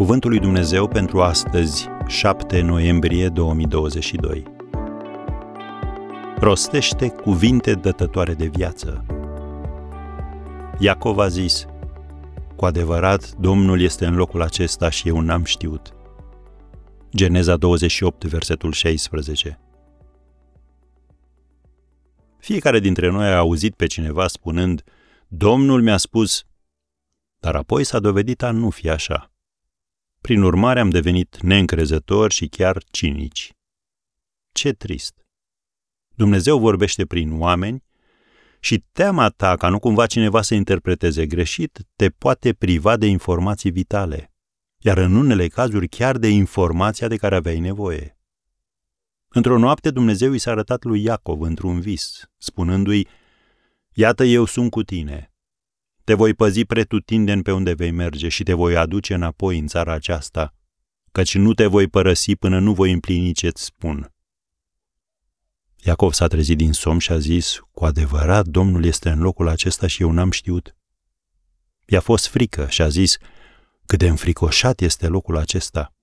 Cuvântul lui Dumnezeu pentru astăzi, 7 noiembrie 2022. Rostește cuvinte dătătoare de viață. Iacov a zis, cu adevărat, Domnul este în locul acesta și eu n-am știut. Geneza 28, versetul 16. Fiecare dintre noi a auzit pe cineva spunând, Domnul mi-a spus, dar apoi s-a dovedit a nu fi așa. Prin urmare am devenit neîncrezători și chiar cinici. Ce trist! Dumnezeu vorbește prin oameni și teama ta ca nu cumva cineva să interpreteze greșit te poate priva de informații vitale, iar în unele cazuri chiar de informația de care aveai nevoie. Într-o noapte Dumnezeu i s-a arătat lui Iacov într-un vis, spunându-i, Iată eu sunt cu tine, te voi păzi pretutindeni pe unde vei merge și te voi aduce înapoi în țara aceasta, căci nu te voi părăsi până nu voi împlini ce-ți spun. Iacov s-a trezit din somn și a zis, cu adevărat, Domnul este în locul acesta și eu n-am știut. I-a fost frică și a zis, cât de înfricoșat este locul acesta.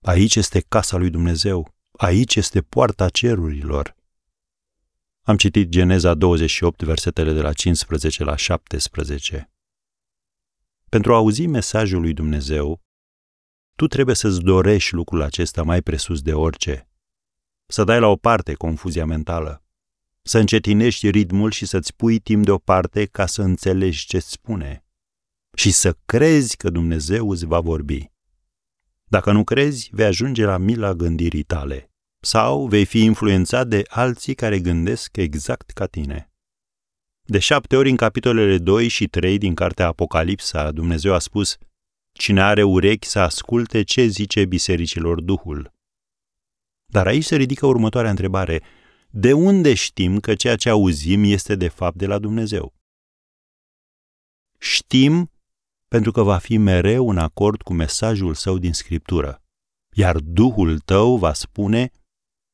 Aici este casa lui Dumnezeu, aici este poarta cerurilor. Am citit Geneza 28, versetele de la 15 la 17. Pentru a auzi mesajul lui Dumnezeu, tu trebuie să-ți dorești lucrul acesta mai presus de orice. Să dai la o parte confuzia mentală. Să încetinești ritmul și să-ți pui timp deoparte ca să înțelegi ce-ți spune. Și să crezi că Dumnezeu îți va vorbi. Dacă nu crezi, vei ajunge la mila gândirii tale sau vei fi influențat de alții care gândesc exact ca tine. De șapte ori în capitolele 2 și 3 din cartea Apocalipsa, Dumnezeu a spus Cine are urechi să asculte ce zice bisericilor Duhul. Dar aici se ridică următoarea întrebare. De unde știm că ceea ce auzim este de fapt de la Dumnezeu? Știm pentru că va fi mereu în acord cu mesajul său din Scriptură, iar Duhul tău va spune